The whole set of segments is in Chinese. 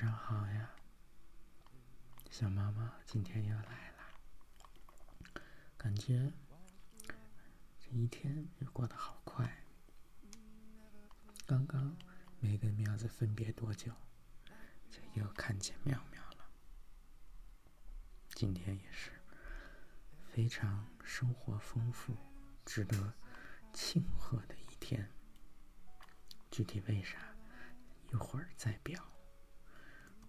早上好呀，小妈妈今天又来了，感觉这一天又过得好快。刚刚没跟喵子分别多久，就又看见喵喵了。今天也是非常生活丰富、值得庆贺的一天。具体为啥，一会儿再表。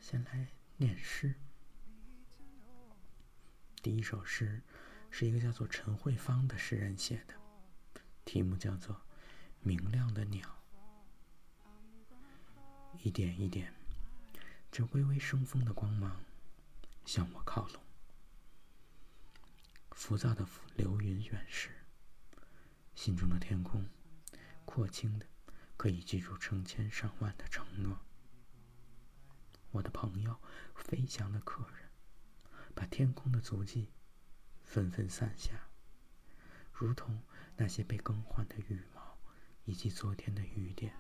先来念诗。第一首诗是一个叫做陈慧芳的诗人写的，题目叫做《明亮的鸟》。一点一点，这微微生风的光芒向我靠拢。浮躁的流云远逝，心中的天空廓清的，可以记住成千上万的承诺。我的朋友，飞翔的客人，把天空的足迹纷纷散下，如同那些被更换的羽毛，以及昨天的雨点。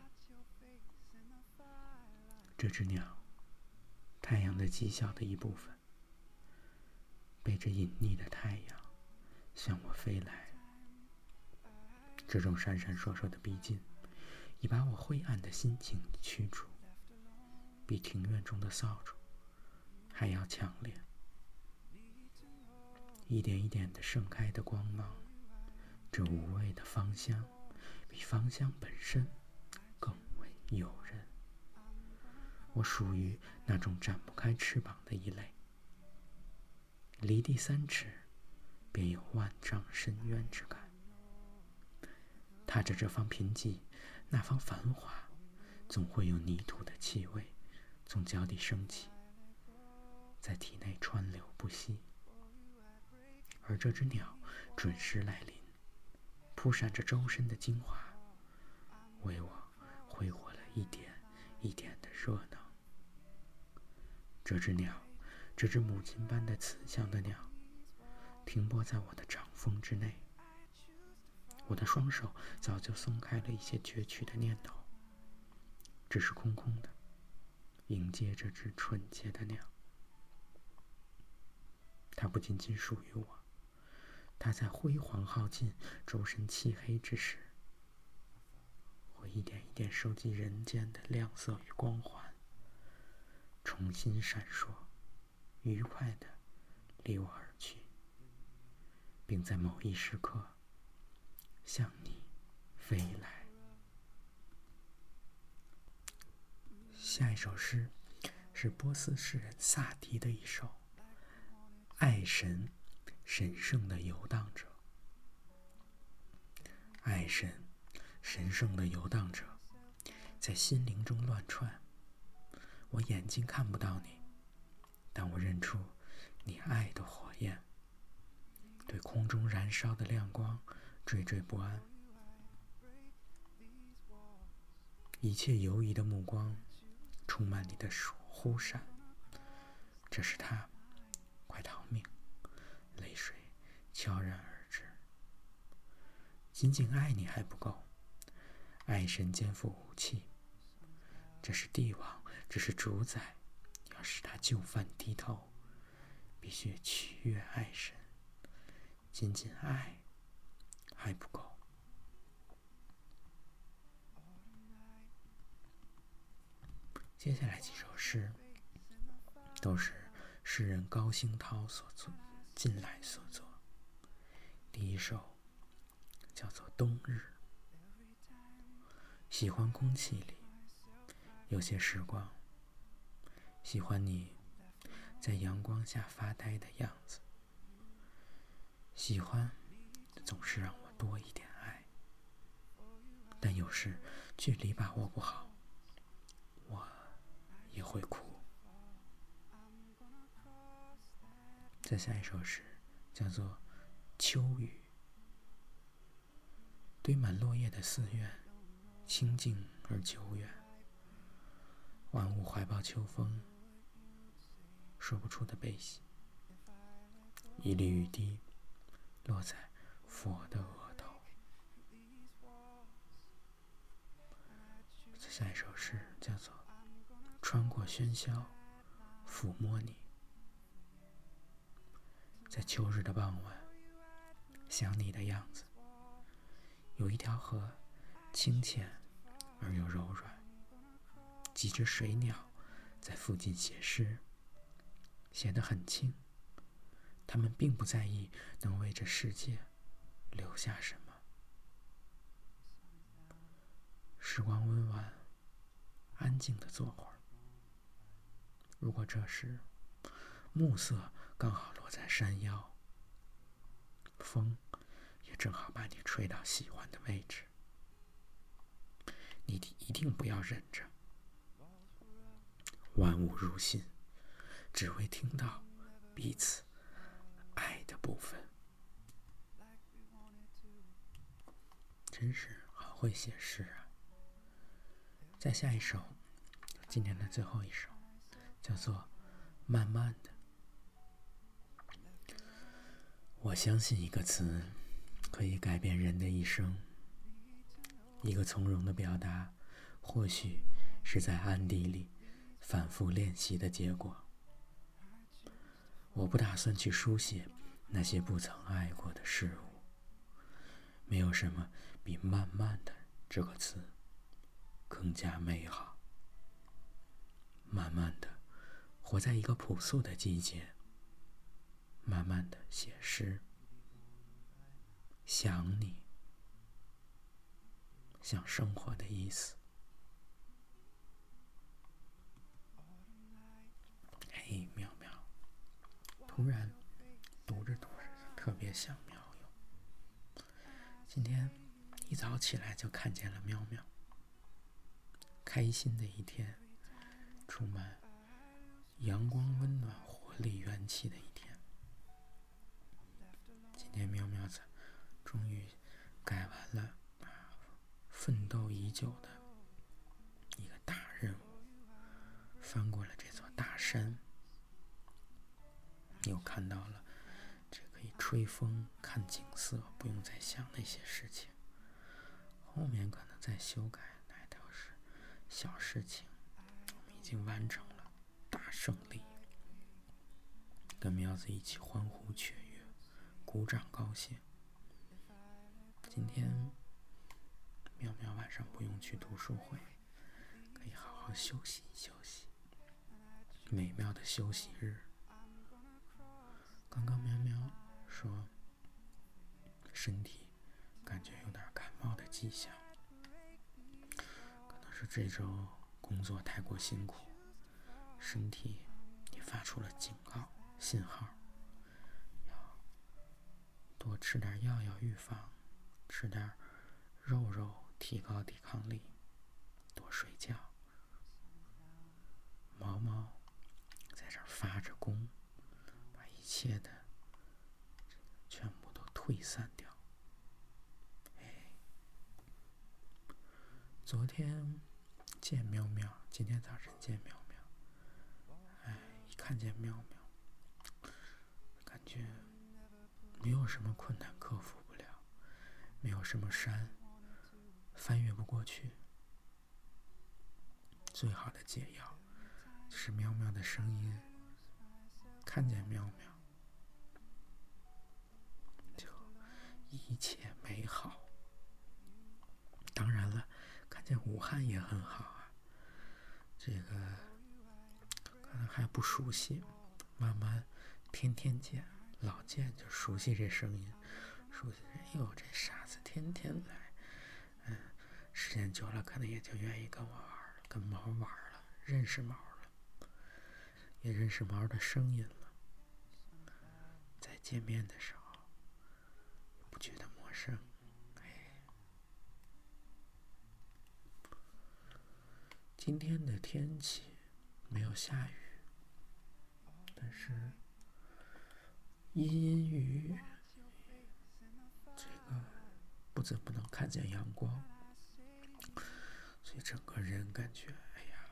这只鸟，太阳的极小的一部分，背着隐匿的太阳向我飞来。这种闪闪烁烁的逼近，已把我灰暗的心情驱逐。比庭院中的扫帚还要强烈，一点一点的盛开的光芒，这无味的芳香，比芳香本身更为诱人。我属于那种展不开翅膀的一类，离地三尺，便有万丈深渊之感。踏着这方贫瘠，那方繁华，总会有泥土的气味。从脚底升起，在体内川流不息。而这只鸟准时来临，铺闪着周身的精华，为我挥霍了一点一点的热能。这只鸟，这只母亲般的慈祥的鸟，停泊在我的掌风之内。我的双手早就松开了一些攫取的念头，只是空空的。迎接这只纯洁的鸟，它不仅仅属于我。它在辉煌耗尽、周身漆黑之时，会一点一点收集人间的亮色与光环，重新闪烁，愉快的离我而去，并在某一时刻向你飞来。下一首诗是波斯诗人萨迪的一首《爱神，神圣的游荡者》。爱神，神圣的游荡者，在心灵中乱窜。我眼睛看不到你，但我认出你爱的火焰，对空中燃烧的亮光惴惴不安。一切犹疑的目光。充满你的忽闪，这是他，快逃命！泪水悄然而至。仅仅爱你还不够，爱神肩负武器，这是帝王，这是主宰，要使他就范低头，必须取悦爱神。仅仅爱还不够。接下来几首诗，都是诗人高兴涛所作、近来所作。第一首叫做《冬日》，喜欢空气里有些时光，喜欢你在阳光下发呆的样子，喜欢总是让我多一点爱，但有时距离把握不好。也会哭。再下一首诗，叫做《秋雨》。堆满落叶的寺院，清静而久远。万物怀抱秋风，说不出的悲喜。一粒雨滴，落在佛的额头。再下一首诗，叫做。穿过喧嚣，抚摸你。在秋日的傍晚，想你的样子。有一条河，清浅而又柔软，几只水鸟在附近写诗，写得很轻。他们并不在意能为这世界留下什么。时光温婉，安静的坐会儿。如果这时暮色刚好落在山腰，风也正好把你吹到喜欢的位置，你一定不要忍着，万物入心，只为听到彼此爱的部分。真是好会写诗啊！再下一首，今天的最后一首，叫做《慢慢的》。我相信一个词可以改变人的一生。一个从容的表达，或许是在暗地里反复练习的结果。我不打算去书写那些不曾爱过的事物。没有什么比“慢慢的”这个词。更加美好。慢慢的，活在一个朴素的季节。慢慢的写诗，想你，想生活的意思。嘿，喵喵，突然读着读着特别想喵。今天一早起来就看见了喵喵。开心的一天，充满阳光、温暖、活力、元气的一天。今天喵喵子终于改完了奋斗已久的一个大任务，翻过了这座大山，又看到了这可以吹风、看景色，不用再想那些事情。后面可能再修改。那都是小事情，我们已经完成了大胜利，跟苗子一起欢呼雀跃，鼓掌高兴。今天喵喵晚上不用去读书会，可以好好休息休息，美妙的休息日。刚刚喵喵说身体感觉有点感冒的迹象。可能是这周工作太过辛苦，身体也发出了警告信号，要多吃点药要预防，吃点肉肉提高抵抗力，多睡觉。毛毛在这儿发着功，把一切的全部都退散掉。哎，昨天。见喵喵，今天早晨见喵喵，哎，一看见喵喵，感觉没有什么困难克服不了，没有什么山翻越不过去。最好的解药是喵喵的声音，看见喵喵就一切美好。当然了。看见武汉也很好啊，这个可能还不熟悉，慢慢天天见，老见就熟悉这声音，熟悉哎呦这傻子天天来，嗯，时间久了可能也就愿意跟我玩了，跟猫玩了，认识猫了，也认识猫的声音了，在见面的时候不觉得陌生。哎今天的天气没有下雨，但是阴阴雨雨，这个不怎么能看见阳光，所以整个人感觉哎呀，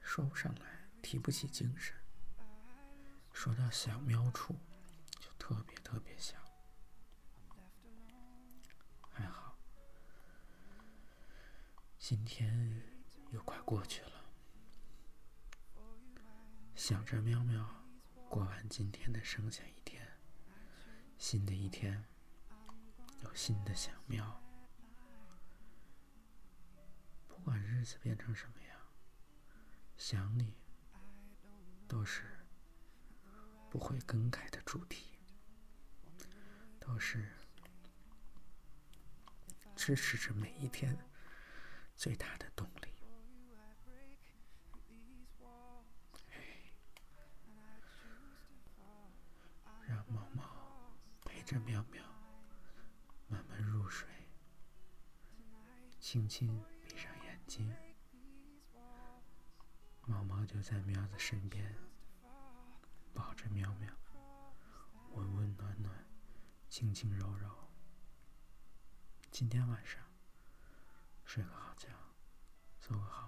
说不上来，提不起精神。说到想喵处，就特别特别想，还好，今天。又快过去了，想着喵喵过完今天的剩下一天，新的一天有新的想喵。不管日子变成什么样，想你都是不会更改的主题，都是支持着每一天最大的动力。着喵喵，慢慢入睡，轻轻闭上眼睛，毛毛就在喵的身边，抱着喵喵，温温暖暖，轻轻柔柔。今天晚上睡个好觉，做个好